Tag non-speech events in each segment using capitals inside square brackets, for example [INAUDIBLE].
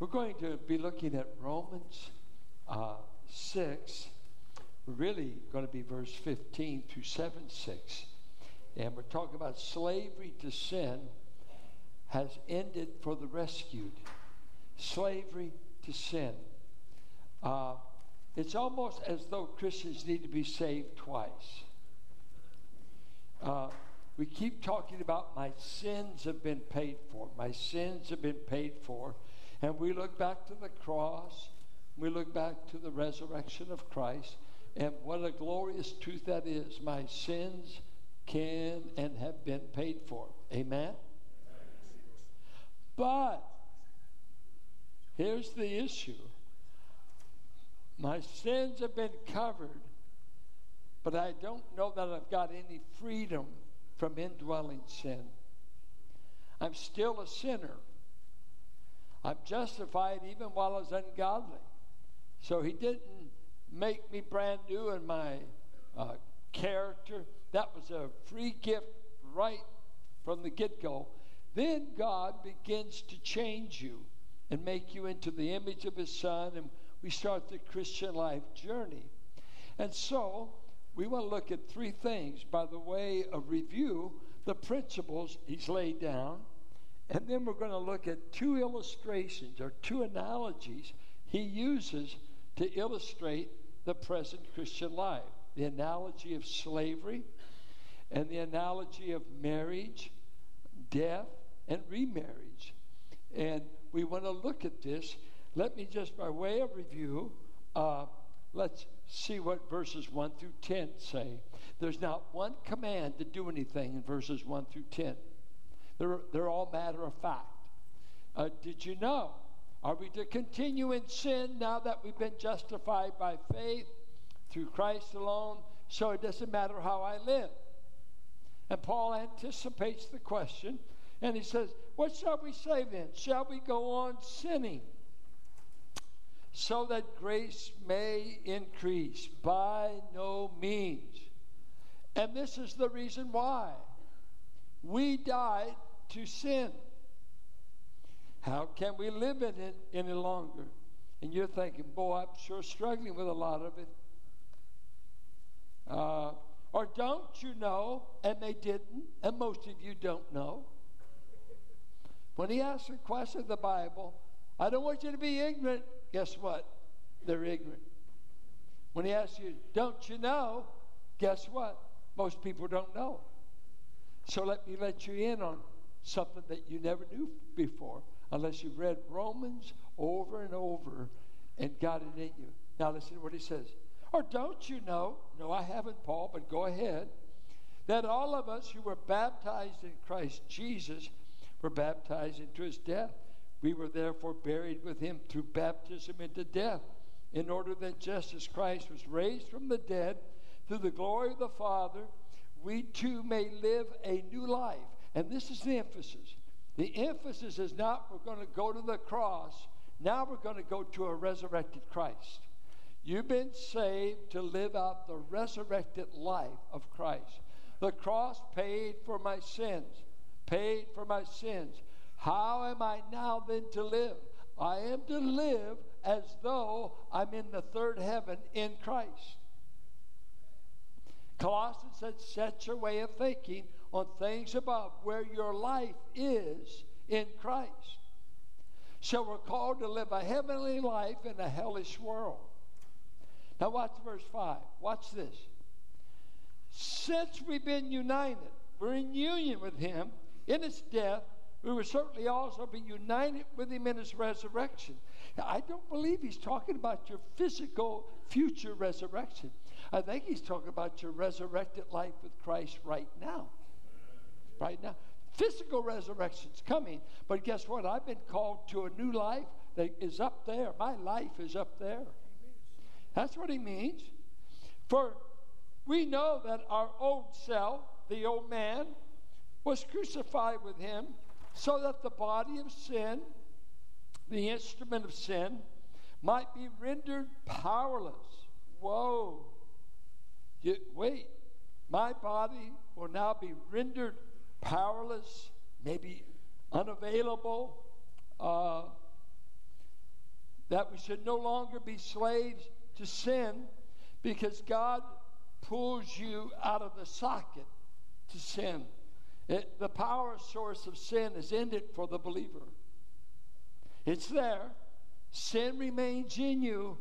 We're going to be looking at Romans uh, 6. We're really going to be verse 15 through 7 6. And we're talking about slavery to sin has ended for the rescued. Slavery to sin. Uh, it's almost as though Christians need to be saved twice. Uh, we keep talking about my sins have been paid for. My sins have been paid for. And we look back to the cross. We look back to the resurrection of Christ. And what a glorious truth that is. My sins can and have been paid for. Amen? But here's the issue my sins have been covered, but I don't know that I've got any freedom from indwelling sin. I'm still a sinner. I'm justified even while I was ungodly. So he didn't make me brand new in my uh, character. That was a free gift right from the get go. Then God begins to change you and make you into the image of his son, and we start the Christian life journey. And so, we want to look at three things by the way of review the principles he's laid down. And then we're going to look at two illustrations or two analogies he uses to illustrate the present Christian life the analogy of slavery and the analogy of marriage, death, and remarriage. And we want to look at this. Let me just, by way of review, uh, let's see what verses 1 through 10 say. There's not one command to do anything in verses 1 through 10. They're, they're all matter of fact. Uh, did you know? Are we to continue in sin now that we've been justified by faith through Christ alone? So it doesn't matter how I live. And Paul anticipates the question and he says, What shall we say then? Shall we go on sinning? so that grace may increase. By no means. And this is the reason why. We died to sin. How can we live in it any longer? And you're thinking, boy, I'm sure struggling with a lot of it. Uh, or don't you know, and they didn't, and most of you don't know. When he asks a question of the Bible, I don't want you to be ignorant guess what? They're ignorant. When he asks you, don't you know? Guess what? Most people don't know. So let me let you in on something that you never knew before, unless you've read Romans over and over and got it in you. Now listen to what he says. Or don't you know? No, I haven't, Paul, but go ahead. That all of us who were baptized in Christ Jesus were baptized into his death. We were therefore buried with him through baptism into death, in order that just as Christ was raised from the dead through the glory of the Father, we too may live a new life. And this is the emphasis. The emphasis is not we're going to go to the cross, now we're going to go to a resurrected Christ. You've been saved to live out the resurrected life of Christ. The cross paid for my sins, paid for my sins. How am I now then to live? I am to live as though I'm in the third heaven in Christ. Colossians said, Set your way of thinking on things above where your life is in Christ. So we're called to live a heavenly life in a hellish world. Now, watch verse 5. Watch this. Since we've been united, we're in union with Him in His death we will certainly also be united with him in his resurrection. Now, I don't believe he's talking about your physical future resurrection. I think he's talking about your resurrected life with Christ right now. Right now. Physical resurrection's coming, but guess what? I've been called to a new life that is up there. My life is up there. That's what he means. For we know that our old self, the old man, was crucified with him so that the body of sin, the instrument of sin, might be rendered powerless. Whoa. You, wait, my body will now be rendered powerless, maybe unavailable. Uh, that we should no longer be slaves to sin because God pulls you out of the socket to sin. It, the power source of sin is ended for the believer. It's there. Sin remains in you,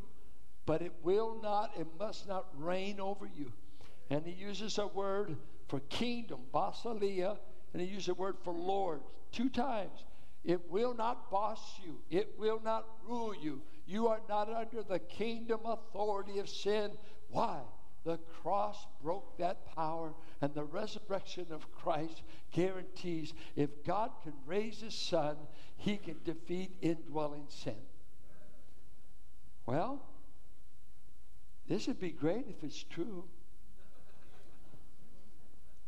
but it will not, it must not reign over you. And he uses a word for kingdom, basileia, and he used the word for Lord two times. It will not boss you, it will not rule you. You are not under the kingdom authority of sin. Why? The cross broke that power, and the resurrection of Christ guarantees if God can raise his son, he can defeat indwelling sin. Well, this would be great if it's true.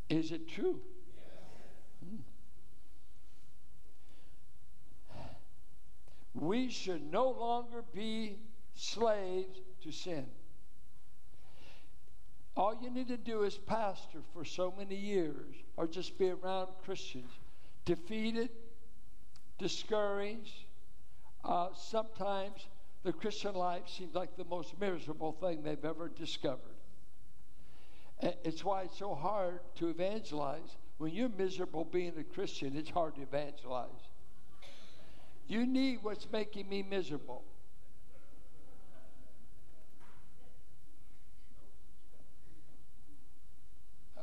Is it true? Hmm. We should no longer be slaves to sin. All you need to do is pastor for so many years or just be around Christians. Defeated, discouraged. Uh, sometimes the Christian life seems like the most miserable thing they've ever discovered. It's why it's so hard to evangelize. When you're miserable being a Christian, it's hard to evangelize. You need what's making me miserable.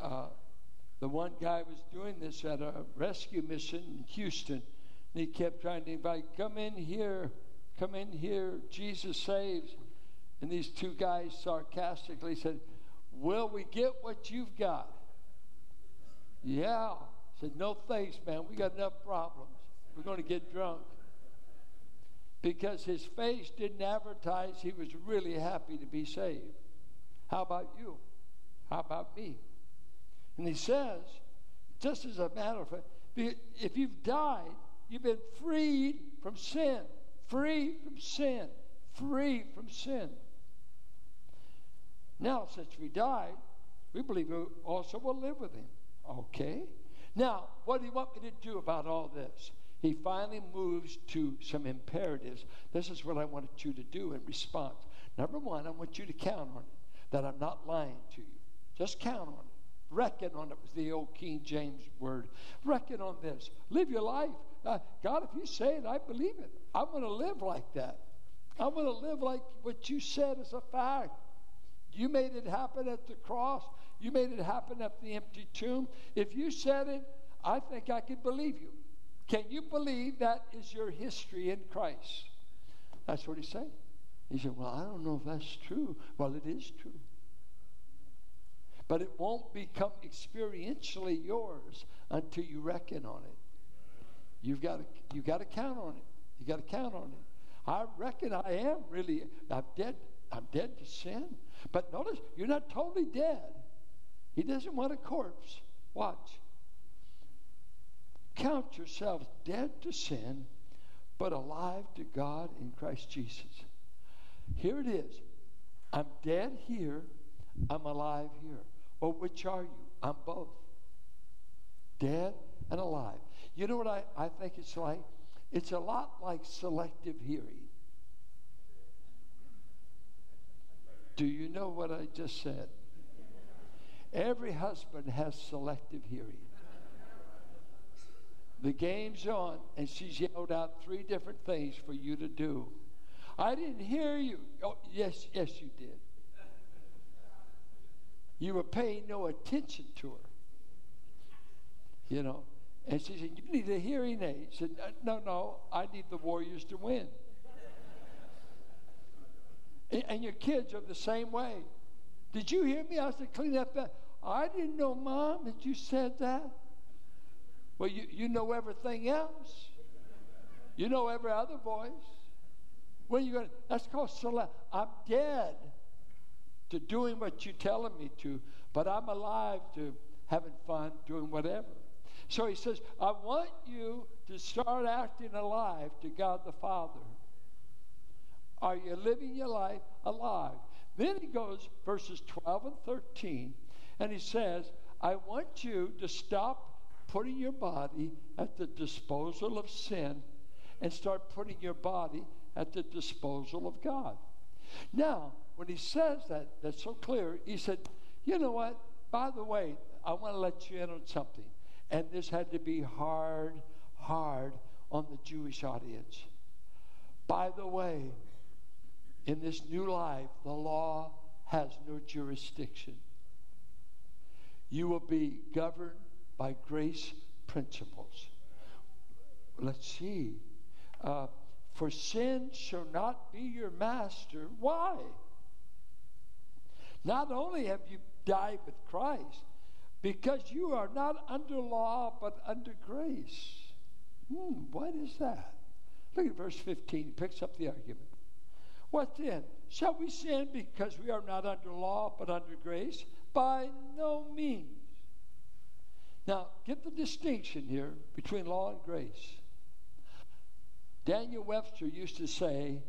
Uh, the one guy was doing this at a rescue mission in Houston, and he kept trying to invite, come in here, come in here, Jesus saves. And these two guys sarcastically said, Will we get what you've got? Yeah. I said, No thanks, man. We got enough problems. We're going to get drunk. Because his face didn't advertise he was really happy to be saved. How about you? How about me? And he says, just as a matter of fact, if you've died, you've been freed from sin, free from sin, free from sin. Now, since we died, we believe we also will live with him. Okay? Now, what do you want me to do about all this? He finally moves to some imperatives. This is what I wanted you to do in response. Number one, I want you to count on it, that I'm not lying to you. Just count on it. Reckon on it was the old King James word. Reckon on this. Live your life. Uh, God, if you say it, I believe it. I'm going to live like that. I'm going to live like what you said is a fact. You made it happen at the cross. You made it happen at the empty tomb. If you said it, I think I could believe you. Can you believe that is your history in Christ? That's what he said. He said, Well, I don't know if that's true. Well, it is true but it won't become experientially yours until you reckon on it. You've got to you got to count on it. You've got to count on it. I reckon I am really I'm dead. I'm dead to sin. But notice you're not totally dead. He doesn't want a corpse. Watch. Count yourselves dead to sin, but alive to God in Christ Jesus. Here it is. I'm dead here. I'm alive here. Well, which are you? I'm both. Dead and alive. You know what I, I think it's like? It's a lot like selective hearing. Do you know what I just said? Every husband has selective hearing. The game's on, and she's yelled out three different things for you to do. I didn't hear you. Oh, yes, yes, you did. You were paying no attention to her. You know. And she said, You need a hearing aid. She said, uh, No, no, I need the Warriors to win. and, and your kids are the same way. Did you hear me? I said, Clean up that. I didn't know, Mom, that you said that. Well, you, you know everything else. You know every other voice. When you going to, that's called select. I'm dead to doing what you're telling me to, but I'm alive to having fun, doing whatever. So he says, I want you to start acting alive to God the Father. Are you living your life alive? Then he goes, verses 12 and 13, and he says, I want you to stop putting your body at the disposal of sin and start putting your body at the disposal of God. Now, when he says that, that's so clear, he said, You know what? By the way, I want to let you in on something. And this had to be hard, hard on the Jewish audience. By the way, in this new life, the law has no jurisdiction. You will be governed by grace principles. Let's see. Uh, for sin shall not be your master. Why? Not only have you died with Christ, because you are not under law but under grace. Hmm, what is that? Look at verse 15. He picks up the argument. What then? Shall we sin because we are not under law but under grace? By no means. Now, get the distinction here between law and grace. Daniel Webster used to say,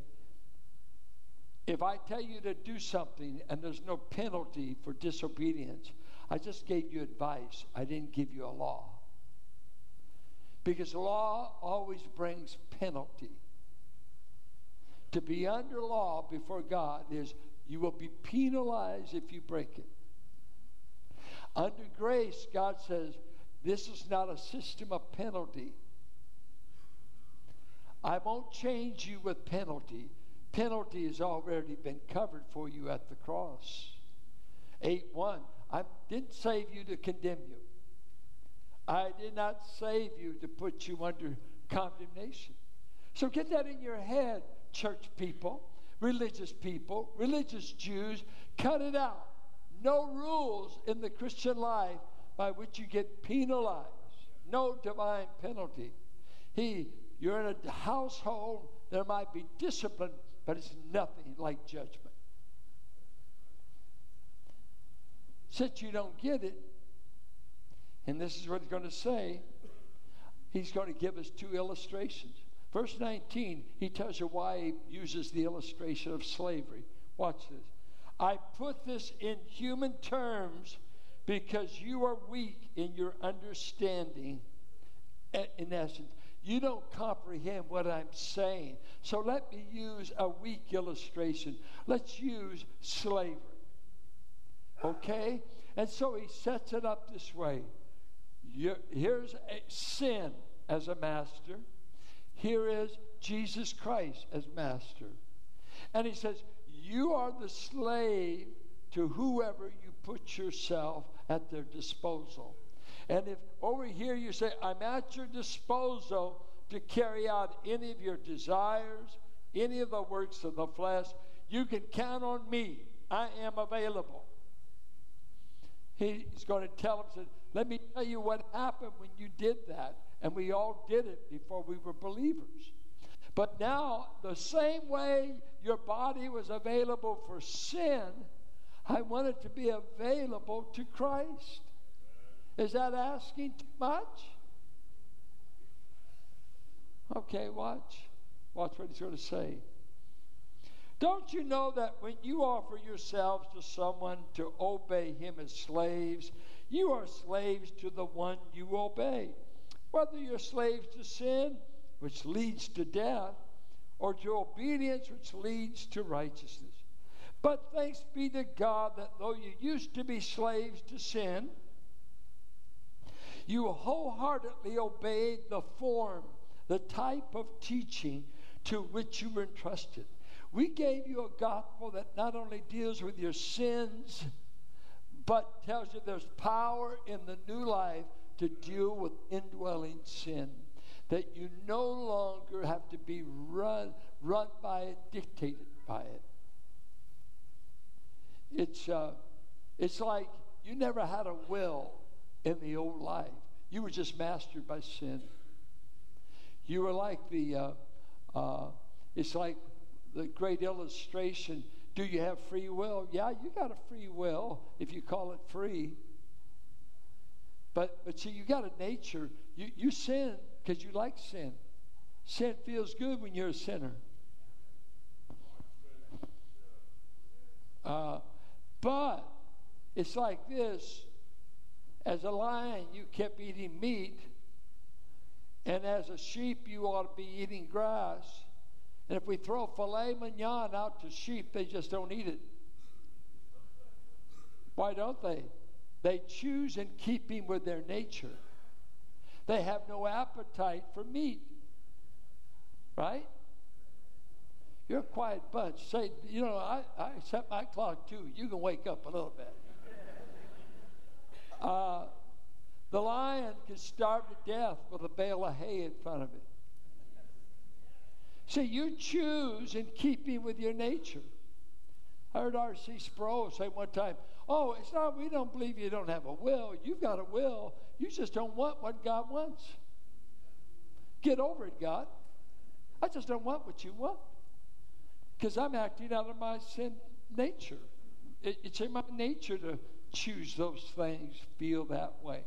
if I tell you to do something and there's no penalty for disobedience, I just gave you advice. I didn't give you a law. Because law always brings penalty. To be under law before God is you will be penalized if you break it. Under grace, God says, this is not a system of penalty. I won't change you with penalty. Penalty has already been covered for you at the cross. 8 1. I didn't save you to condemn you. I did not save you to put you under condemnation. So get that in your head, church people, religious people, religious Jews. Cut it out. No rules in the Christian life by which you get penalized. No divine penalty. He you're in a household, there might be discipline, but it's nothing like judgment. Since you don't get it, and this is what he's going to say, he's going to give us two illustrations. Verse 19, he tells you why he uses the illustration of slavery. Watch this. I put this in human terms because you are weak in your understanding. In essence, you don't comprehend what I'm saying. So let me use a weak illustration. Let's use slavery. Okay? And so he sets it up this way here's sin as a master, here is Jesus Christ as master. And he says, You are the slave to whoever you put yourself at their disposal. And if over here you say, I'm at your disposal to carry out any of your desires, any of the works of the flesh, you can count on me. I am available. He's going to tell them, let me tell you what happened when you did that. And we all did it before we were believers. But now, the same way your body was available for sin, I want it to be available to Christ. Is that asking too much? Okay, watch. Watch what he's going to say. Don't you know that when you offer yourselves to someone to obey him as slaves, you are slaves to the one you obey? Whether you're slaves to sin, which leads to death, or to obedience, which leads to righteousness. But thanks be to God that though you used to be slaves to sin, you wholeheartedly obeyed the form, the type of teaching to which you were entrusted. We gave you a gospel that not only deals with your sins, but tells you there's power in the new life to deal with indwelling sin. That you no longer have to be run, run by it, dictated by it. It's, uh, it's like you never had a will in the old life. You were just mastered by sin. You were like the, uh, uh, it's like the great illustration. Do you have free will? Yeah, you got a free will if you call it free. But, but see, you got a nature. You, you sin because you like sin. Sin feels good when you're a sinner. Uh, but it's like this as a lion, you kept eating meat, And as a sheep, you ought to be eating grass. And if we throw filet mignon out to sheep, they just don't eat it. Why don't they? They choose in keeping with their nature. They have no appetite for meat. Right? You're a quiet bunch. Say, you know, I, I set my clock too. You can wake up a little bit. Uh, the lion can starve to death with a bale of hay in front of it. See, you choose in keeping with your nature. I heard R.C. Sproul say one time, Oh, it's not, we don't believe you don't have a will. You've got a will. You just don't want what God wants. Get over it, God. I just don't want what you want. Because I'm acting out of my sin nature. It, it's in my nature to choose those things, feel that way.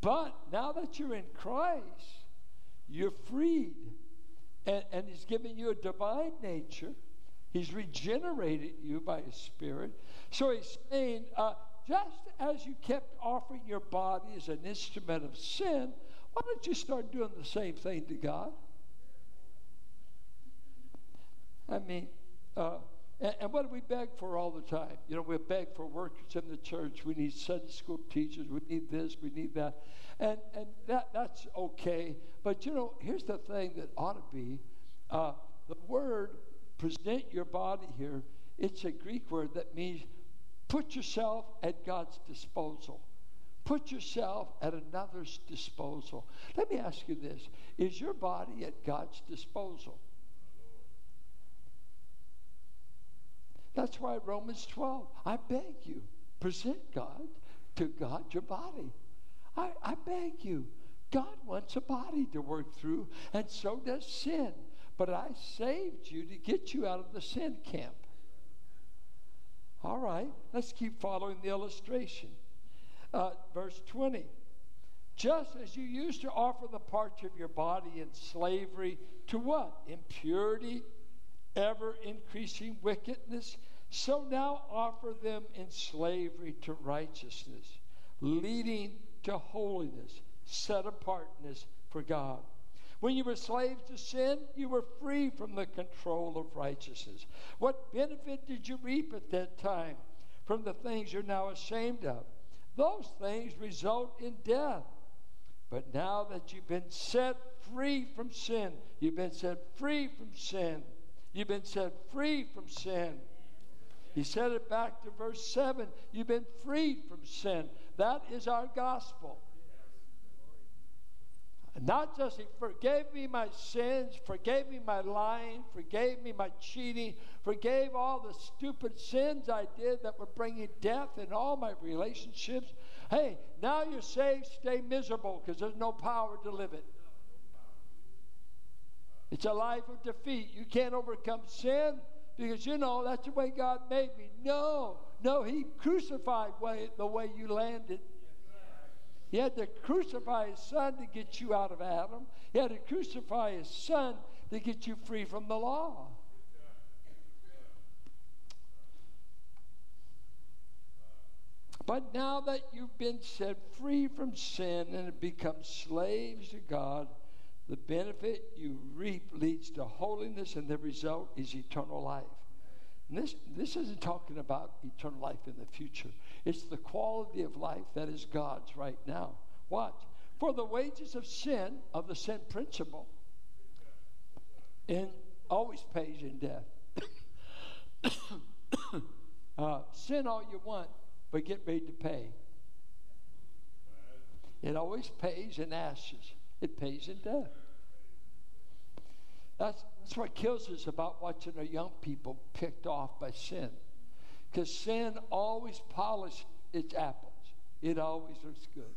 But now that you're in Christ, you're freed. And, and He's given you a divine nature. He's regenerated you by His Spirit. So He's saying, uh, just as you kept offering your body as an instrument of sin, why don't you start doing the same thing to God? I mean, uh, and, and, what do we beg for all the time? You know, we beg for workers in the church. We need Sunday school teachers. We need this. We need that. And, and that, that's okay. But, you know, here's the thing that ought to be uh, the word present your body here, it's a Greek word that means put yourself at God's disposal. Put yourself at another's disposal. Let me ask you this Is your body at God's disposal? That's why Romans 12, I beg you, present God to God your body. I, I beg you. God wants a body to work through, and so does sin. But I saved you to get you out of the sin camp. All right, let's keep following the illustration. Uh, verse 20. Just as you used to offer the parts of your body in slavery to what? Impurity ever increasing wickedness, so now offer them in slavery to righteousness, leading to holiness, set apartness for God. When you were slaves to sin, you were free from the control of righteousness. What benefit did you reap at that time from the things you're now ashamed of? Those things result in death. But now that you've been set free from sin, you've been set free from sin You've been set free from sin. He said it back to verse 7. You've been freed from sin. That is our gospel. Not just He forgave me my sins, forgave me my lying, forgave me my cheating, forgave all the stupid sins I did that were bringing death in all my relationships. Hey, now you're saved, stay miserable because there's no power to live it. It's a life of defeat. You can't overcome sin because you know that's the way God made me. No, no, He crucified way, the way you landed. He had to crucify His Son to get you out of Adam. He had to crucify His Son to get you free from the law. But now that you've been set free from sin and have become slaves to God, the benefit you reap leads to holiness, and the result is eternal life. And this, this isn't talking about eternal life in the future. It's the quality of life that is God's right now. Watch. For the wages of sin, of the sin principle, and always pays in death. [COUGHS] uh, sin all you want, but get ready to pay. It always pays in ashes. It pays in death. That's, that's what kills us about watching our young people picked off by sin. Because sin always polishes its apples, it always looks good.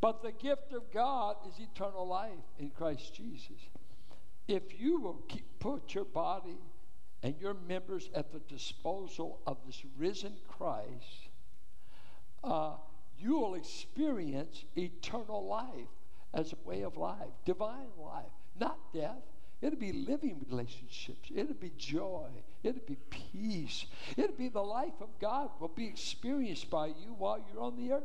But the gift of God is eternal life in Christ Jesus. If you will keep, put your body and your members at the disposal of this risen Christ, uh, you will experience eternal life as a way of life, divine life, not death. It'd be living relationships. It'd be joy. It'd be peace. It'd be the life of God will be experienced by you while you're on the earth.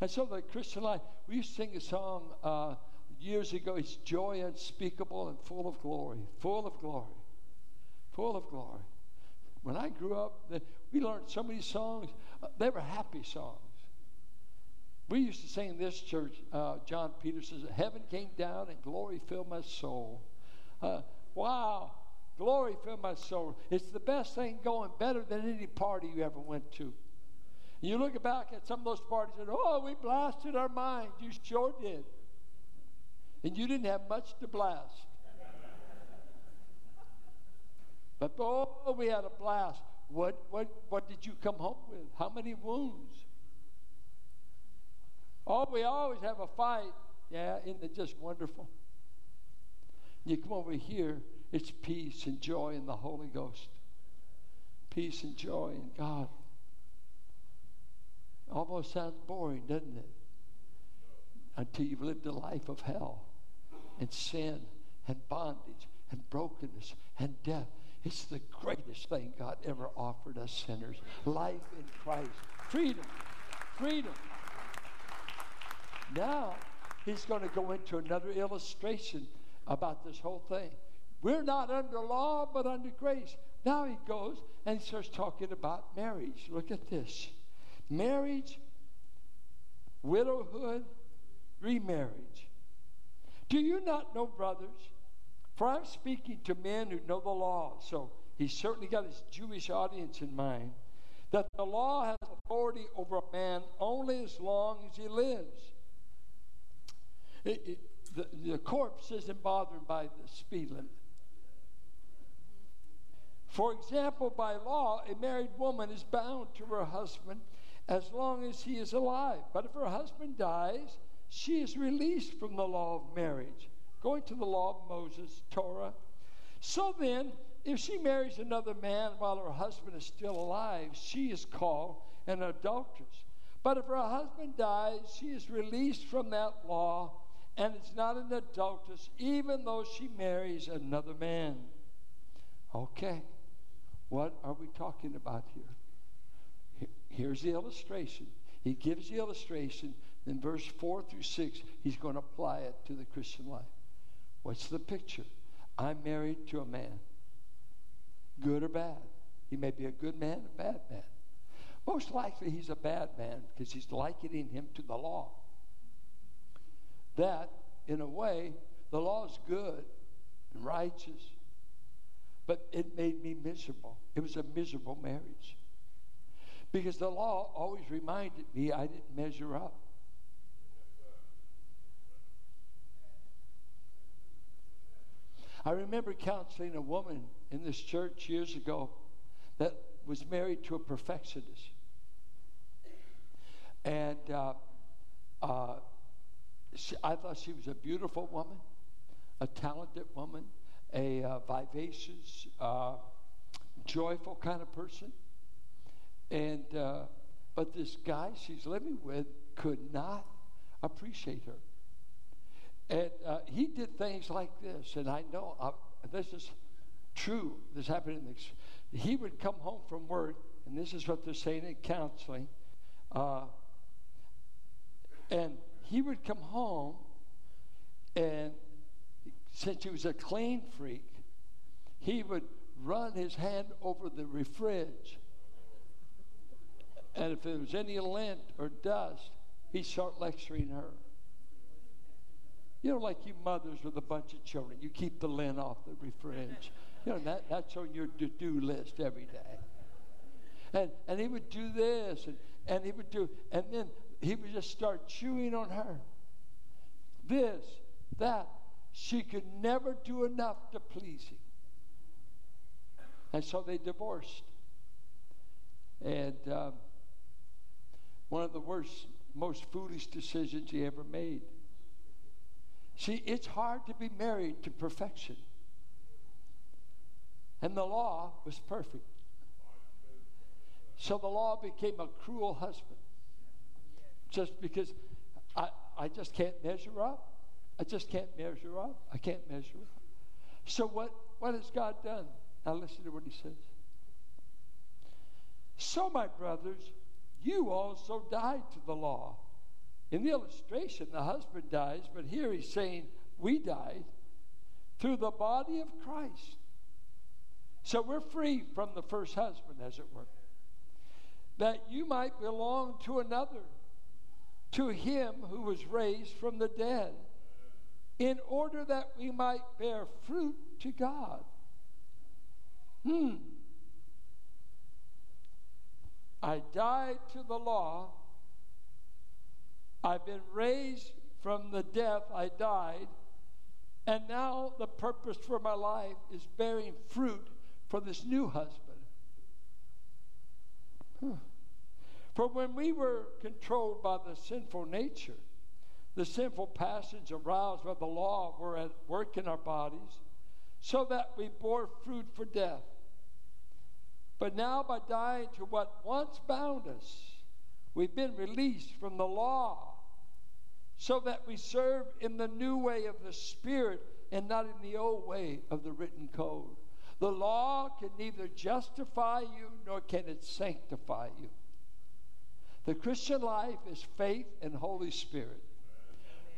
And so the Christian life, we used to sing a song uh, years ago. It's joy unspeakable and full of glory, full of glory, full of glory. When I grew up, we learned so many songs. Uh, they were happy songs. We used to sing in this church, uh, John Peterson's, Heaven came down and glory filled my soul. Uh, wow, glory filled my soul. It's the best thing going, better than any party you ever went to. You look back at some of those parties and, oh, we blasted our mind. You sure did. And you didn't have much to blast. but oh, we had a blast. What, what, what did you come home with? How many wounds? Oh, we always have a fight. Yeah, isn't it just wonderful? You come over here, it's peace and joy in the Holy Ghost. Peace and joy in God. Almost sounds boring, doesn't it? Until you've lived a life of hell and sin and bondage and brokenness and death. It's the greatest thing God ever offered us sinners life in Christ, freedom, freedom. Now, he's going to go into another illustration about this whole thing. We're not under law, but under grace. Now he goes and he starts talking about marriage. Look at this marriage, widowhood, remarriage. Do you not know, brothers? For I'm speaking to men who know the law. So he's certainly got his Jewish audience in mind. That the law has authority over a man only as long as he lives. It, it, the, the corpse isn't bothered by the speed limit. For example, by law, a married woman is bound to her husband as long as he is alive. But if her husband dies, she is released from the law of marriage, going to the law of Moses, Torah. So then, if she marries another man while her husband is still alive, she is called an adulteress. But if her husband dies, she is released from that law and it's not an adulteress, even though she marries another man. Okay, what are we talking about here? Here's the illustration. He gives the illustration. In verse 4 through 6, he's going to apply it to the Christian life. What's the picture? I'm married to a man, good or bad. He may be a good man, a bad man. Most likely, he's a bad man because he's likening him to the law that, in a way, the law is good and righteous, but it made me miserable. It was a miserable marriage. Because the law always reminded me I didn't measure up. I remember counseling a woman in this church years ago that was married to a perfectionist. And uh, uh, she, I thought she was a beautiful woman, a talented woman, a uh, vivacious, uh, joyful kind of person. And, uh, but this guy she's living with could not appreciate her. And uh, he did things like this, and I know uh, this is true. This happened in the, he would come home from work, and this is what they're saying in counseling. Uh, and he would come home and since he was a clean freak, he would run his hand over the fridge. And if there was any lint or dust, he'd start lecturing her. You know, like you mothers with a bunch of children, you keep the lint off the fridge. You know, that, that's on your to do list every day. And, and he would do this, and, and he would do, and then he would just start chewing on her. This, that. She could never do enough to please him. And so they divorced. And um, one of the worst, most foolish decisions he ever made. See, it's hard to be married to perfection. And the law was perfect. So the law became a cruel husband just because I, I just can't measure up. I just can't measure up. I can't measure up. So what, what has God done? Now listen to what he says. So, my brothers, you also died to the law In the illustration, the husband dies, but here he's saying we died through the body of Christ. So we're free from the first husband, as it were. That you might belong to another, to him who was raised from the dead, in order that we might bear fruit to God. Hmm. I died to the law. I've been raised from the death I died. And now the purpose for my life is bearing fruit for this new husband. For when we were controlled by the sinful nature, the sinful passions aroused by the law were at work in our bodies, so that we bore fruit for death. But now, by dying to what once bound us, we've been released from the law so that we serve in the new way of the Spirit and not in the old way of the written code. The law can neither justify you nor can it sanctify you. The Christian life is faith and Holy Spirit,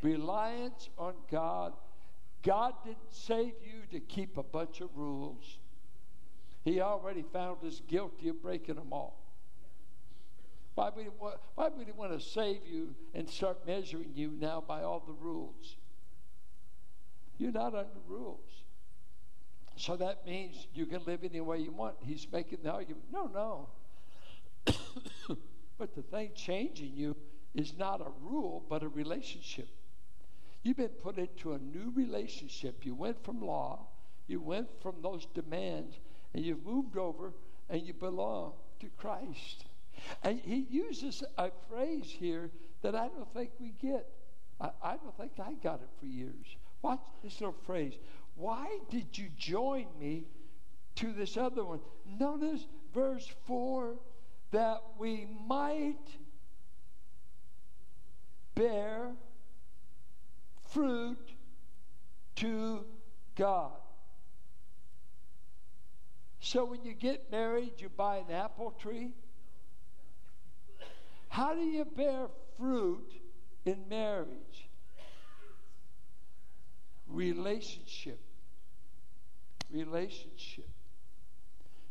reliance on God. God didn't save you to keep a bunch of rules. He already found us guilty of breaking them all. Why would, he want, why would he want to save you and start measuring you now by all the rules? You're not under rules. So that means you can live any way you want. He's making the argument. No, no. [COUGHS] but the thing changing you is not a rule, but a relationship. You've been put into a new relationship. You went from law, you went from those demands and you've moved over and you belong to Christ. And he uses a phrase here that I don't think we get. I, I don't think I got it for years. Watch this little phrase. Why did you join me to this other one? Notice verse 4 that we might bear fruit to God. So when you get married, you buy an apple tree. How do you bear fruit in marriage? Relationship. Relationship.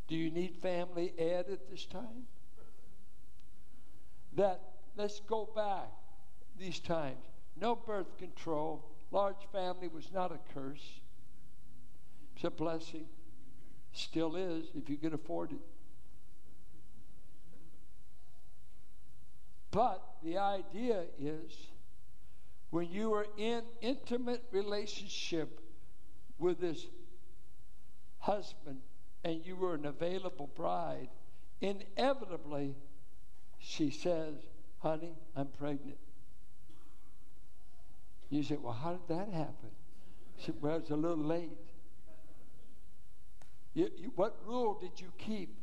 Do you need family ed at this time? That let's go back these times. No birth control. Large family was not a curse. It's a blessing. Still is, if you can afford it. But the idea is when you are in intimate relationship with this husband and you were an available bride, inevitably she says, Honey, I'm pregnant. You say, Well, how did that happen? She said, Well, it's a little late. You, you, what rule did you keep?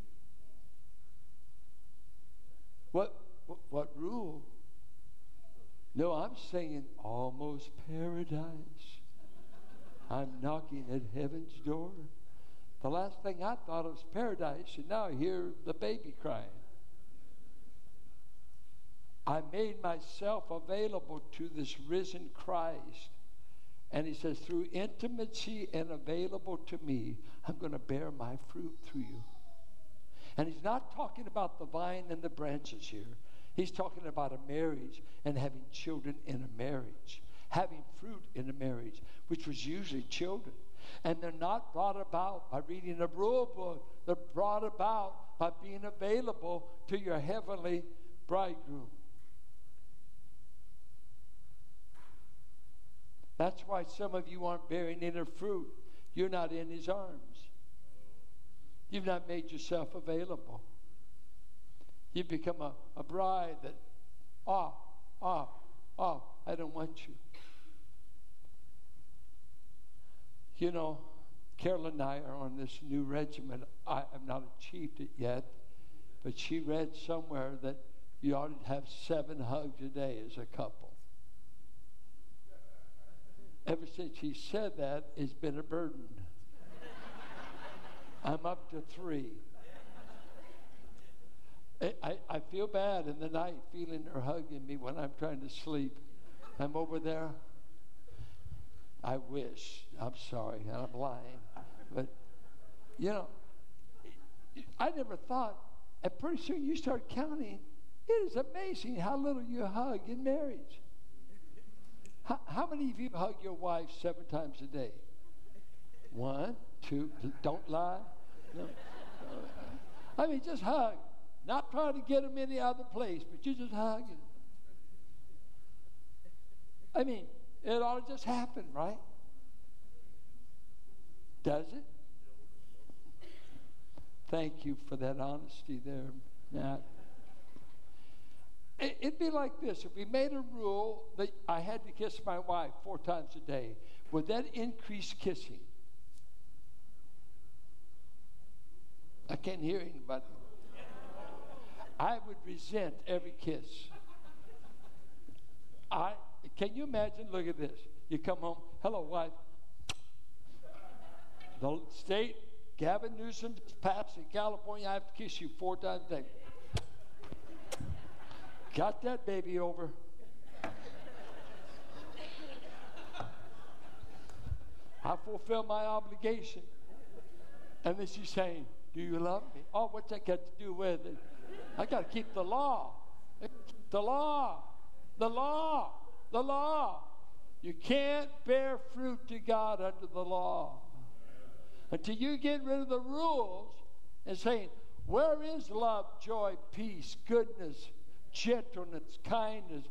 What, what, what rule? No, I'm saying almost paradise. I'm knocking at heaven's door. The last thing I thought was paradise, and now I hear the baby crying. I made myself available to this risen Christ and he says, through intimacy and available to me, I'm going to bear my fruit through you. And he's not talking about the vine and the branches here. He's talking about a marriage and having children in a marriage, having fruit in a marriage, which was usually children. And they're not brought about by reading a rule book, they're brought about by being available to your heavenly bridegroom. That's why some of you aren't bearing inner fruit. You're not in his arms. You've not made yourself available. You've become a, a bride that, off, off, off, I don't want you. You know, Carol and I are on this new regimen. I have not achieved it yet, but she read somewhere that you ought to have seven hugs a day as a couple ever since he said that, it's been a burden. I'm up to three. I, I, I feel bad in the night feeling her hugging me when I'm trying to sleep. I'm over there. I wish. I'm sorry. and I'm lying. But, you know, I never thought, and pretty soon you start counting. It is amazing how little you hug in marriage. How, how many of you hug your wife seven times a day? One, two, don't lie. No. I mean, just hug. Not trying to get them any other place, but you just hug. I mean, it ought to just happen, right? Does it? Thank you for that honesty there, Matt. It'd be like this if we made a rule that I had to kiss my wife four times a day, would that increase kissing? I can't hear anybody. I would resent every kiss. I can you imagine? Look at this. You come home, hello, wife. The state, Gavin Newsom passed in California. I have to kiss you four times a day. Got that baby over. I fulfill my obligation. And then she's saying, Do you love me? Oh, what's that got to do with it? I got to keep the law. The law. The law. The law. You can't bear fruit to God under the law. Until you get rid of the rules and saying, Where is love, joy, peace, goodness, gentleness, kindness,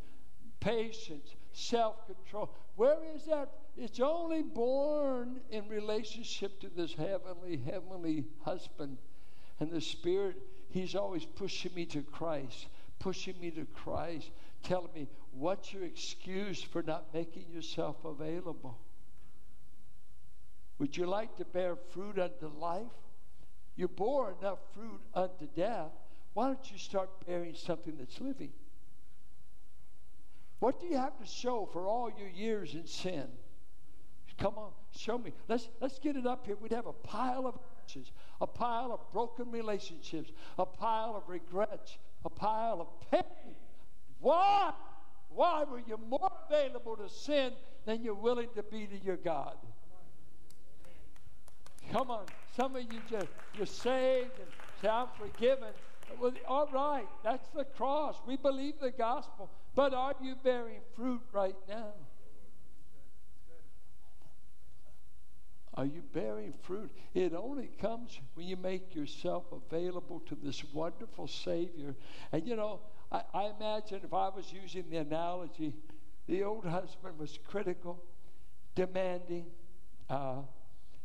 patience, self control? Where is that? It's only born in relationship to this heavenly, heavenly husband. And the Spirit, He's always pushing me to Christ, pushing me to Christ, telling me, what's your excuse for not making yourself available? Would you like to bear fruit unto life? You bore enough fruit unto death. Why don't you start bearing something that's living? What do you have to show for all your years in sin? Come on, show me. Let's let's get it up here. We'd have a pile of ashes, a pile of broken relationships, a pile of regrets, a pile of pain. Why? Why were you more available to sin than you're willing to be to your God? Come on. Some of you just, you're saved and say, I'm forgiven. Well, all right, that's the cross. We believe the gospel. But are you bearing fruit right now? Are you bearing fruit? It only comes when you make yourself available to this wonderful Savior. And you know, I, I imagine if I was using the analogy, the old husband was critical, demanding, uh,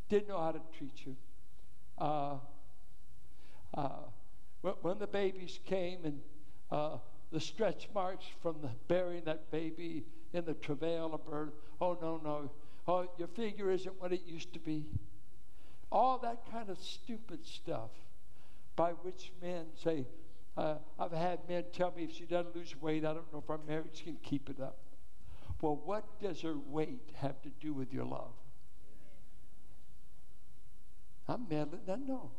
didn't know how to treat you. Uh, uh, when the babies came and uh, the stretch marks from the burying that baby in the travail of birth, oh, no, no. Oh, your figure isn't what it used to be. All that kind of stupid stuff by which men say, uh, I've had men tell me if she doesn't lose weight, I don't know if our marriage can keep it up. Well, what does her weight have to do with your love? I'm meddling. No, know.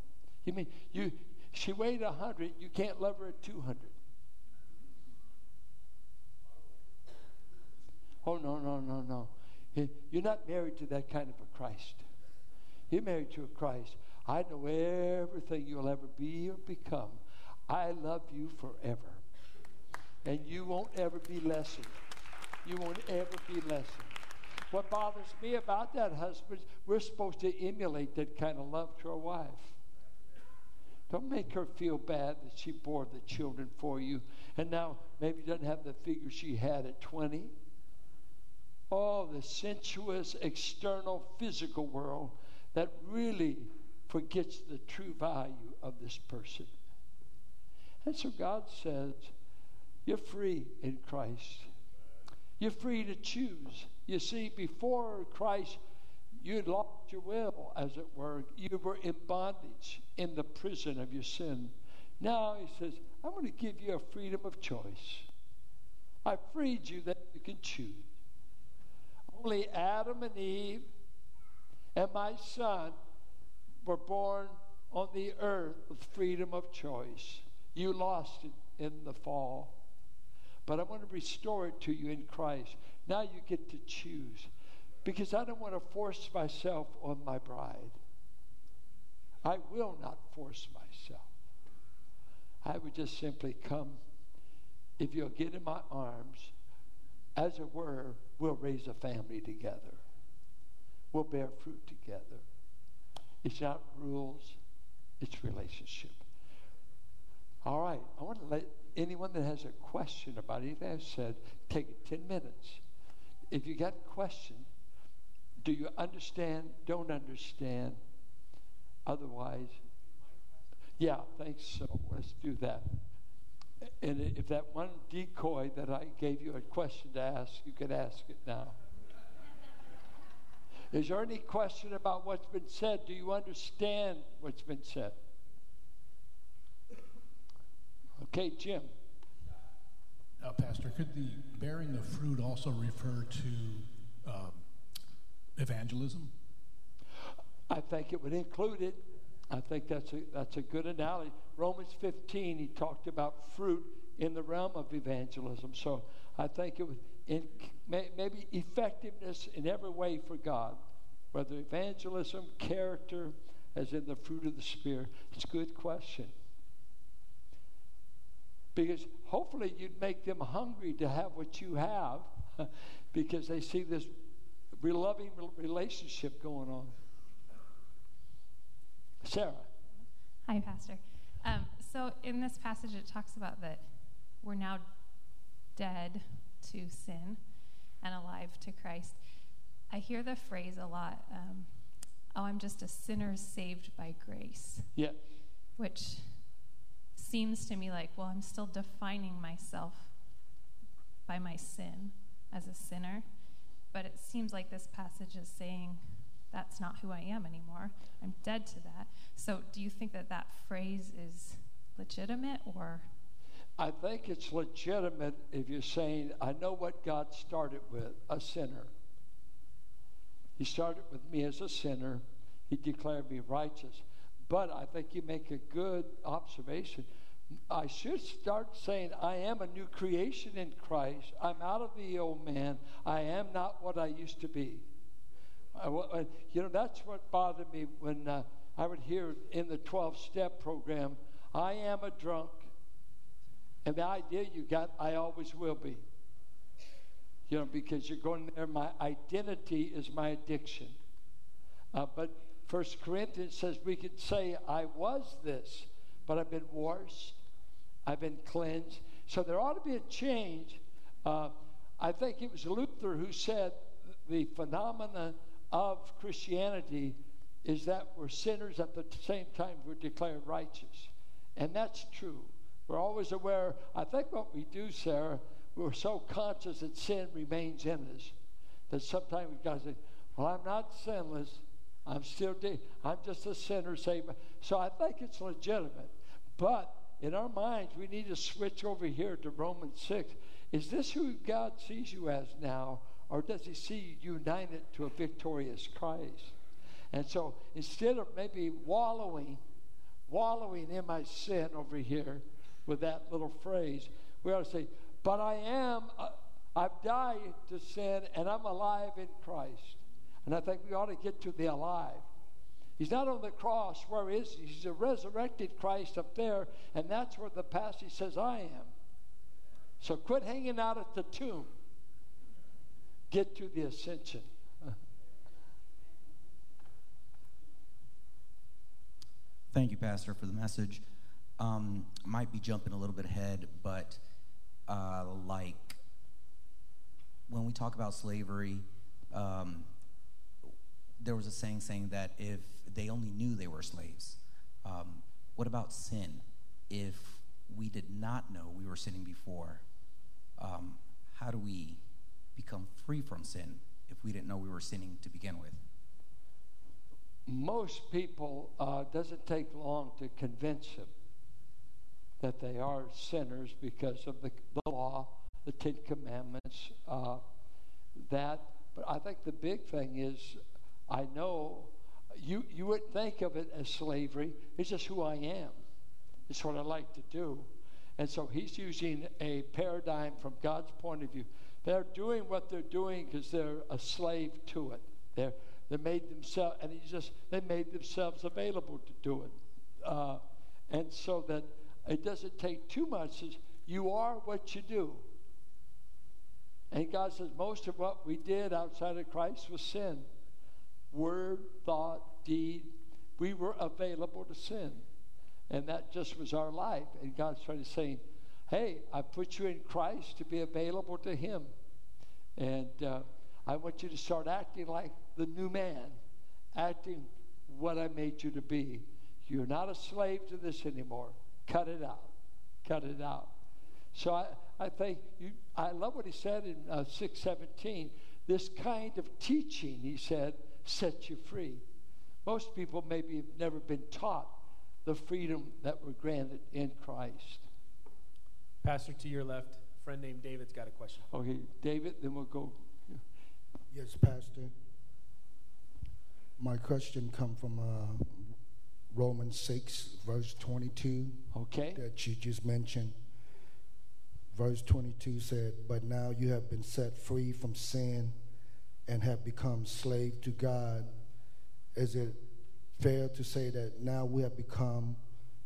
You mean you? She weighed a hundred. You can't love her at two hundred. Oh no, no, no, no. You're not married to that kind of a Christ. You're married to a Christ. I know everything you'll ever be or become. I love you forever. And you won't ever be lessened. You won't ever be lessened. What bothers me about that husband, we're supposed to emulate that kind of love to our wife. Don't make her feel bad that she bore the children for you and now maybe doesn't have the figure she had at 20. Oh, the sensuous, external, physical world that really forgets the true value of this person. And so God says, You're free in Christ. You're free to choose. You see, before Christ, you would lost your will, as it were. You were in bondage in the prison of your sin. Now he says, I'm going to give you a freedom of choice. I freed you that you can choose. Only Adam and Eve and my son were born on the earth with freedom of choice. You lost it in the fall. But I want to restore it to you in Christ. Now you get to choose. Because I don't want to force myself on my bride. I will not force myself. I would just simply come. If you'll get in my arms, as it were, we'll raise a family together. We'll bear fruit together. It's not rules, it's relationship. All right, I want to let anyone that has a question about anything I've said take 10 minutes. If you got a question, do you understand, don't understand? Otherwise, yeah, thanks so. Let's do that. And if that one decoy that I gave you a question to ask, you can ask it now. Is there any question about what's been said? Do you understand what's been said? Okay, Jim. Uh, Pastor, could the bearing of fruit also refer to um, evangelism? I think it would include it. I think that's a, that's a good analogy. Romans 15, he talked about fruit in the realm of evangelism. So I think it would in, may, maybe effectiveness in every way for God, whether evangelism, character, as in the fruit of the Spirit. It's a good question. Because hopefully you'd make them hungry to have what you have [LAUGHS] because they see this loving relationship going on. Sarah. Hi, Pastor. Um, so in this passage, it talks about that we're now dead to sin and alive to Christ. I hear the phrase a lot um, oh, I'm just a sinner saved by grace. Yeah. Which seems to me like, well, I'm still defining myself by my sin as a sinner. But it seems like this passage is saying that's not who I am anymore. I'm dead to that. So do you think that that phrase is legitimate or? I think it's legitimate if you're saying, I know what God started with a sinner. He started with me as a sinner, He declared me righteous. But I think you make a good observation. I should start saying, I am a new creation in Christ. I'm out of the old man. I am not what I used to be. I, you know, that's what bothered me when uh, I would hear in the 12 step program, I am a drunk. And the idea you got, I always will be. You know, because you're going there, my identity is my addiction. Uh, but First Corinthians says we can say, I was this, but I've been washed, I've been cleansed. So there ought to be a change. Uh, I think it was Luther who said the phenomena of Christianity is that we're sinners at the same time we're declared righteous. And that's true. We're always aware. I think what we do, Sarah, we're so conscious that sin remains in us that sometimes we've got to say, Well, I'm not sinless. I'm still, de- I'm just a sinner saved. So I think it's legitimate. But in our minds, we need to switch over here to Romans 6. Is this who God sees you as now, or does He see you united to a victorious Christ? And so instead of maybe wallowing, wallowing in my sin over here with that little phrase, we ought to say, But I am, uh, I've died to sin, and I'm alive in Christ. And I think we ought to get to the alive. He's not on the cross. Where is he? He's a resurrected Christ up there, and that's where the passage says, I am. So quit hanging out at the tomb. Get to the ascension. [LAUGHS] Thank you, Pastor, for the message. Um, might be jumping a little bit ahead, but uh, like when we talk about slavery, um, there was a saying saying that if they only knew they were slaves, um, what about sin? If we did not know we were sinning before, um, how do we become free from sin if we didn't know we were sinning to begin with? Most people uh, doesn't take long to convince them that they are sinners because of the, the law, the Ten Commandments, uh, that. But I think the big thing is I know you, you wouldn't think of it as slavery. It's just who I am. It's what I like to do. And so he's using a paradigm from God's point of view. They're doing what they're doing because they're a slave to it. They're they made themselves, and he just they made themselves available to do it, uh, and so that it doesn't take too much. You are what you do. And God says most of what we did outside of Christ was sin, word, thought, deed. We were available to sin, and that just was our life. And God's trying to say, "Hey, I put you in Christ to be available to Him." And uh, I want you to start acting like the new man, acting what I made you to be. You're not a slave to this anymore. Cut it out. Cut it out. So I, I think you, I love what he said in uh, 617. This kind of teaching, he said, sets you free. Most people maybe have never been taught the freedom that we're granted in Christ. Pastor, to your left, friend named David's got a question. Okay, David, then we'll go. Yes, Pastor. My question come from uh, Romans 6, verse 22. Okay. That you just mentioned. Verse 22 said, But now you have been set free from sin and have become slave to God. Is it fair to say that now we have become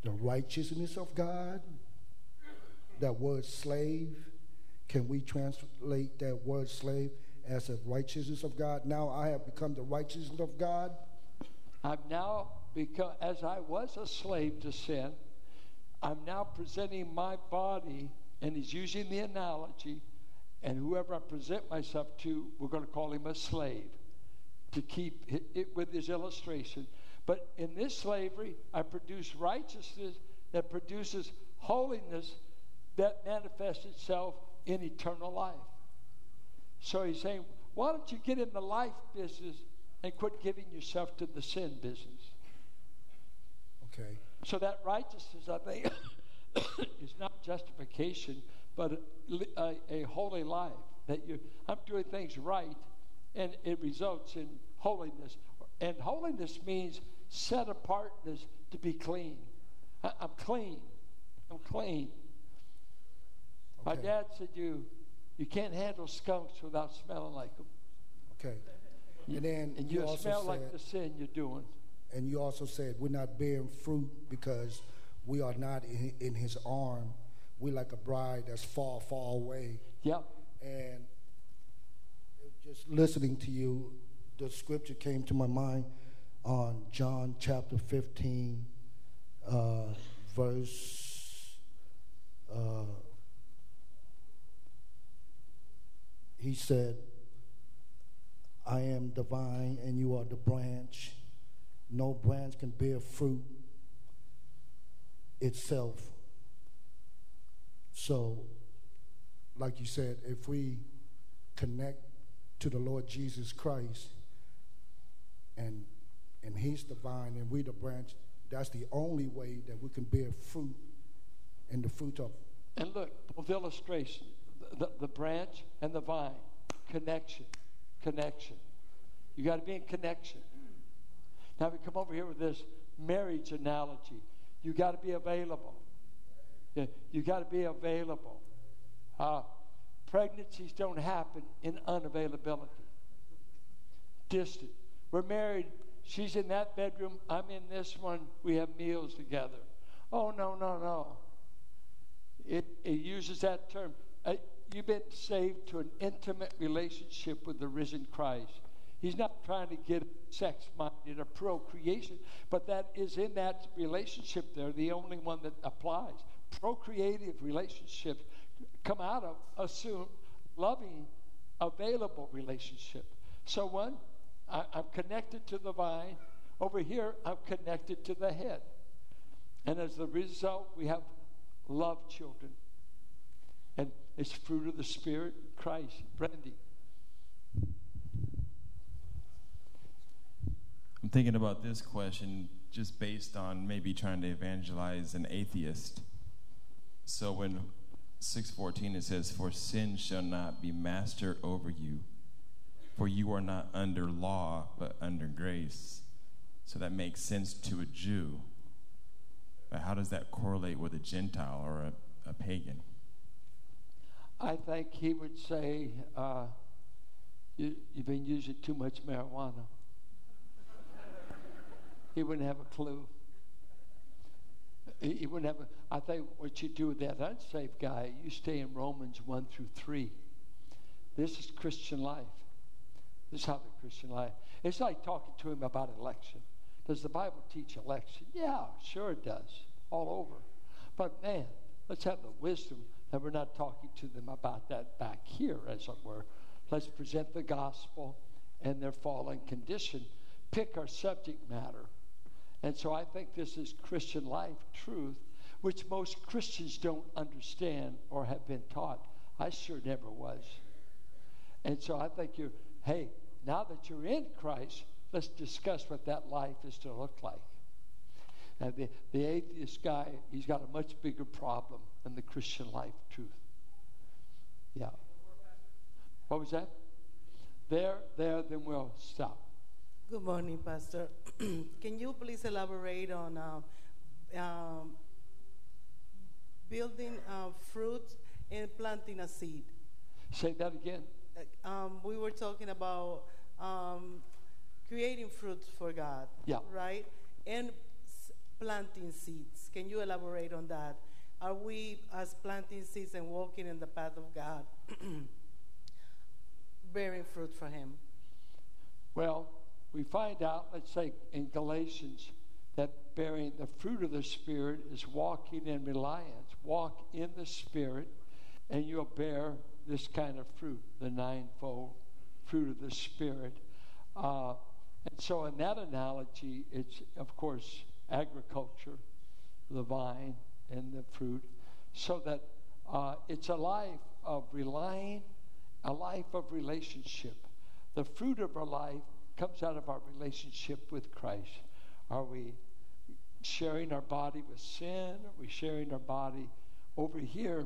the righteousness of God? That word slave, can we translate that word slave as the righteousness of God. Now I have become the righteousness of God. I'm now because as I was a slave to sin, I'm now presenting my body, and he's using the analogy, and whoever I present myself to, we're going to call him a slave to keep it with his illustration. But in this slavery, I produce righteousness that produces holiness that manifests itself in eternal life. So he's saying, why don't you get in the life business and quit giving yourself to the sin business? Okay. So that righteousness, I think, [COUGHS] is not justification, but a, a, holy life. That you, I'm doing things right, and it results in holiness. And holiness means set apartness to be clean. I, am clean. I'm clean. Okay. My dad said, "You you can't handle skunks without smelling like them. Okay. And then and you, you also smell said, like the sin you're doing. And you also said we're not bearing fruit because we are not in, in His arm. We're like a bride that's far, far away. Yep. And just listening to you, the scripture came to my mind on John chapter 15, uh, verse. Uh, he said, I am the vine and you are the branch. No branch can bear fruit itself. So, like you said, if we connect to the Lord Jesus Christ and and he's the vine and we the branch, that's the only way that we can bear fruit and the fruit of. And look, with illustration, the, the branch and the vine. Connection. Connection. You got to be in connection. Now we come over here with this marriage analogy. You got to be available. You, got to be available. Uh, pregnancies don't happen in unavailability. Distant. We're married. She's in that bedroom. I'm in this one. We have meals together. Oh, no, no, no. It, it uses that term. Uh, you've been saved to an intimate relationship with the risen Christ. He's not trying to get sex minded or procreation, but that is in that relationship there, the only one that applies. Procreative relationship come out of assume loving, available relationship. So one, I, I'm connected to the vine. Over here, I'm connected to the head. And as a result, we have love children. And it's fruit of the Spirit, Christ. Brandy. I'm thinking about this question just based on maybe trying to evangelize an atheist. So when 6:14 it says for sin shall not be master over you for you are not under law but under grace. So that makes sense to a Jew. But how does that correlate with a Gentile or a, a pagan? I think he would say, uh, you, You've been using too much marijuana. he wouldn't have a clue. He wouldn't have. I think what you do with that unsafe guy, you stay in Romans 1 through 3. This is Christian life. This is how the Christian life. It's like talking to him about election. Does the Bible teach election? Yeah, sure it does. All over. But man, let's have the wisdom that we're not talking to them about that back here, as it were. Let's present the gospel and their fallen condition. Pick our subject matter. And so I think this is Christian life truth, which most Christians don't understand or have been taught. I sure never was. And so I think you're, hey, now that you're in Christ, let's discuss what that life is to look like. Now, the, the atheist guy, he's got a much bigger problem than the Christian life truth. Yeah. What was that? There, there, then we'll stop. Good morning, Pastor. [CLEARS THROAT] Can you please elaborate on uh, um, building uh, fruit and planting a seed? Say that again. Uh, um, we were talking about um, creating fruit for God. Yeah. Right? And s- planting seeds. Can you elaborate on that? Are we, as planting seeds and walking in the path of God, [CLEARS THROAT] bearing fruit for Him? Well, we find out, let's say in Galatians, that bearing the fruit of the Spirit is walking in reliance. Walk in the Spirit, and you'll bear this kind of fruit, the ninefold fruit of the Spirit. Uh, and so, in that analogy, it's, of course, agriculture, the vine and the fruit, so that uh, it's a life of relying, a life of relationship. The fruit of our life comes out of our relationship with Christ. Are we sharing our body with sin? Are we sharing our body over here?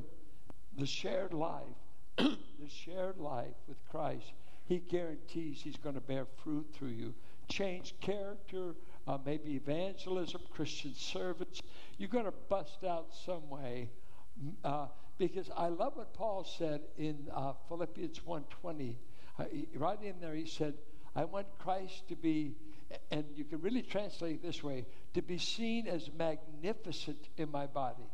The shared life, [CLEARS THROAT] the shared life with Christ, He guarantees He's going to bear fruit through you. Change character, uh, maybe evangelism, Christian service. You're going to bust out some way. Uh, because I love what Paul said in uh, Philippians 1.20. Uh, right in there, he said, I want Christ to be, and you can really translate this way, to be seen as magnificent in my body.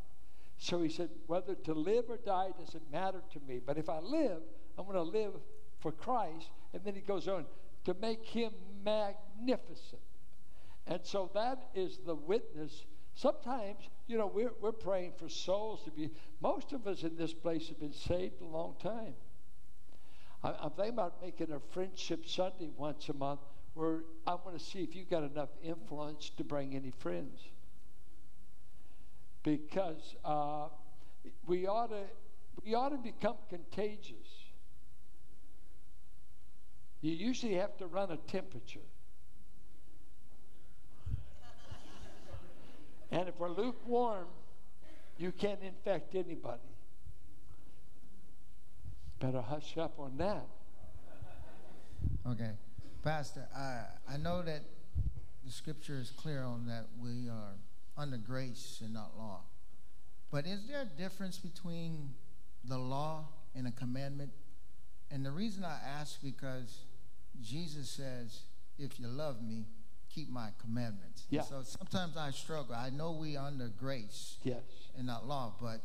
So he said, whether to live or die doesn't matter to me. But if I live, I'm going to live for Christ. And then he goes on, to make him magnificent. And so that is the witness. Sometimes, you know, we're, we're praying for souls to be, most of us in this place have been saved a long time. I, I'm thinking about making a friendship Sunday once a month where I want to see if you've got enough influence to bring any friends. Because uh, we ought to we ought to become contagious. You usually have to run a temperature. And if we're lukewarm, you can't infect anybody. Better hush up on that. Okay. Pastor, I, I know that the scripture is clear on that we are under grace and not law. But is there a difference between the law and a commandment? And the reason I ask because Jesus says, if you love me, keep my commandments. Yeah. So sometimes I struggle. I know we are under grace Yes. and not law, but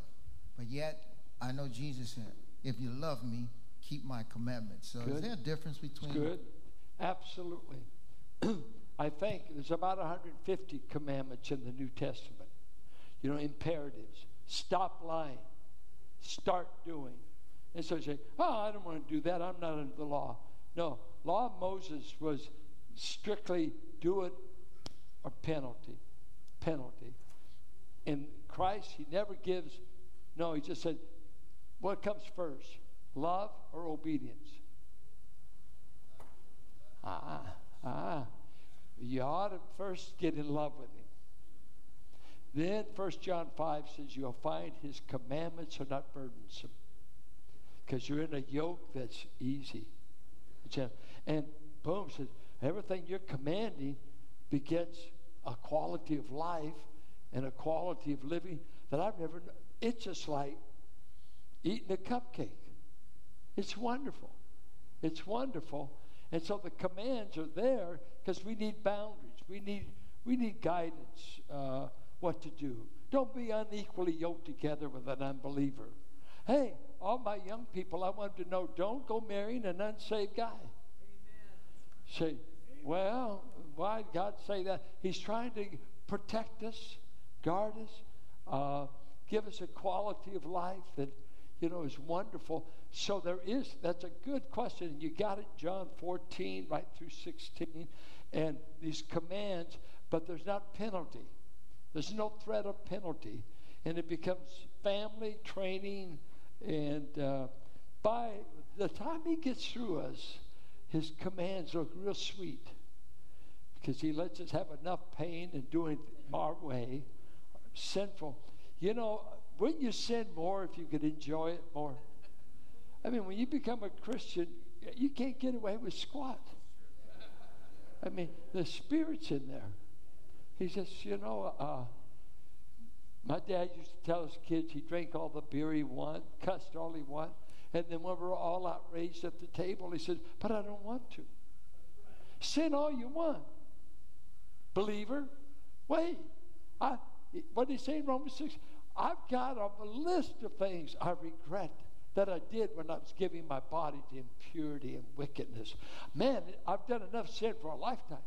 but yet I know Jesus said, if you love me, keep my commandments. So Good. is there a difference between Good. Absolutely. [CLEARS THROAT] I think there's about 150 commandments in the New Testament. You know, imperatives. Stop lying. Start doing. And so you say, oh, I don't want to do that. I'm not under the law. No, law of Moses was strictly do it or penalty. Penalty. In Christ, he never gives, no, he just said, what comes first, love or obedience? Ah, ah. You ought to first get in love with him. Then 1 John 5 says you'll find his commandments are not burdensome. Because you're in a yoke that's easy. And boom, says everything you're commanding begets a quality of life and a quality of living that I've never. It's just like eating a cupcake. It's wonderful. It's wonderful. And so the commands are there because we need boundaries. We need we need guidance uh, what to do. Don't be unequally yoked together with an unbeliever. Hey, all my young people, I want to know don't go marrying an unsaved guy. Amen. Say, well, why did God say that? He's trying to protect us, guard us, uh, give us a quality of life that you know is wonderful. So there is that's a good question. You got it, John 14 right through 16, and these commands, but there's not penalty. There's no threat of penalty, and it becomes family training. And uh, by the time he gets through us, his commands look real sweet because he lets us have enough pain in doing our way, sinful. You know, wouldn't you sin more if you could enjoy it more? I mean, when you become a Christian, you can't get away with squat. I mean, the Spirit's in there. He says, you know, uh, my dad used to tell his kids he drank all the beer he wanted, cussed all he wanted, and then when we were all outraged at the table, he said, but I don't want to. Sin all you want. Believer, wait. I, what did he say in Romans 6? I've got a list of things I regret that I did when I was giving my body to impurity and wickedness. Man, I've done enough sin for a lifetime.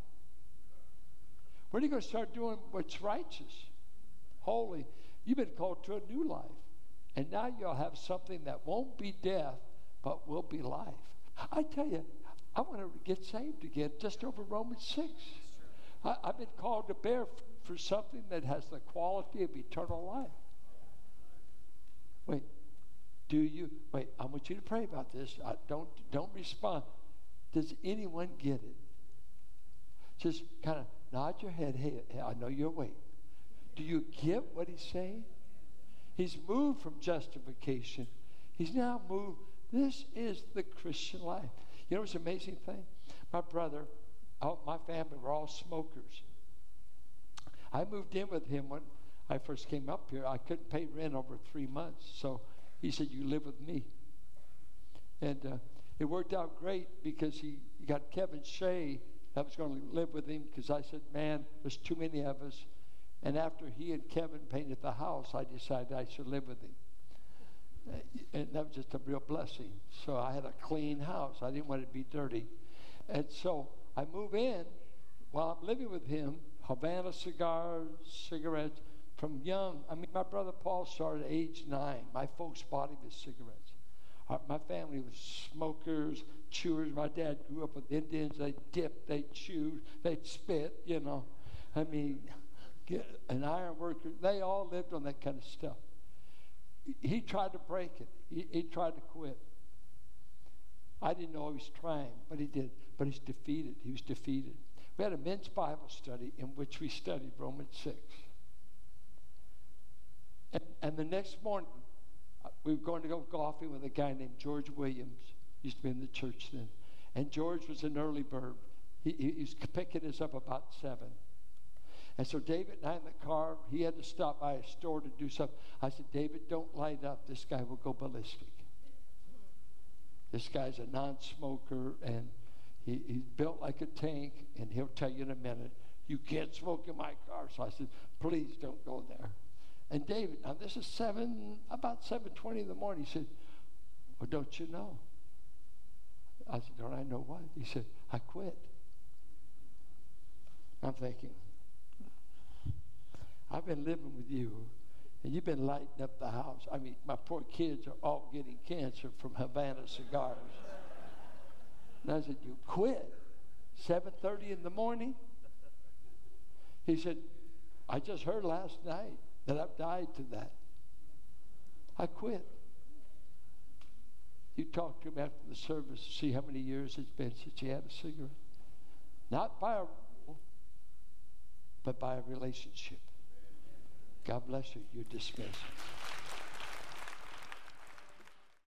When are you going to start doing what's righteous, holy? You've been called to a new life. And now you'll have something that won't be death, but will be life. I tell you, I want to get saved again just over Romans 6. I, have been called to bear for something that has the quality of eternal life. Wait, do you? Wait, I want you to pray about this. I don't don't respond. Does anyone get it? Just kind of nod your head. Hey, I know you're awake. Do you get what he's saying? He's moved from justification. He's now moved. This is the Christian life. You know what's an amazing thing? My brother, my family were all smokers. I moved in with him when I first came up here. I couldn't pay rent over three months, so he said, "You live with me." And uh, it worked out great because he got Kevin Shea that was going to live with him because I said, "Man, there's too many of us." And after he and Kevin painted the house, I decided I should live with him. Uh, and that was just a real blessing. So I had a clean house. I didn't want it to be dirty. And so I move in while I'm living with him, Havana cigars, cigarettes from young. I mean, my brother Paul started at age nine. My folks bought him his cigarettes. Uh, my family was smokers, chewers. My dad grew up with Indians. They dipped, they chewed, they spit, you know. I mean, an iron worker. They all lived on that kind of stuff. He tried to break it. He, he tried to quit. I didn't know he was trying, but he did. But he's defeated. He was defeated. We had a men's Bible study in which we studied Romans 6. And, and the next morning, uh, we were going to go golfing with a guy named George Williams. He used to be in the church then. And George was an early bird. He, he, he was picking us up about 7. And so David and I in the car, he had to stop by a store to do something. I said, David, don't light up. This guy will go ballistic. This guy's a non smoker and he, he's built like a tank, and he'll tell you in a minute, you can't smoke in my car. So I said, please don't go there. And David, now this is seven, about seven twenty in the morning. He said, "Well, don't you know?" I said, "Don't I know what?" He said, "I quit." I'm thinking, I've been living with you, and you've been lighting up the house. I mean, my poor kids are all getting cancer from Havana cigars. And I said, You quit? 7.30 in the morning? He said, I just heard last night that I've died to that. I quit. You talk to him after the service to see how many years it's been since he had a cigarette. Not by a rule, but by a relationship. God bless you. You're dismissed.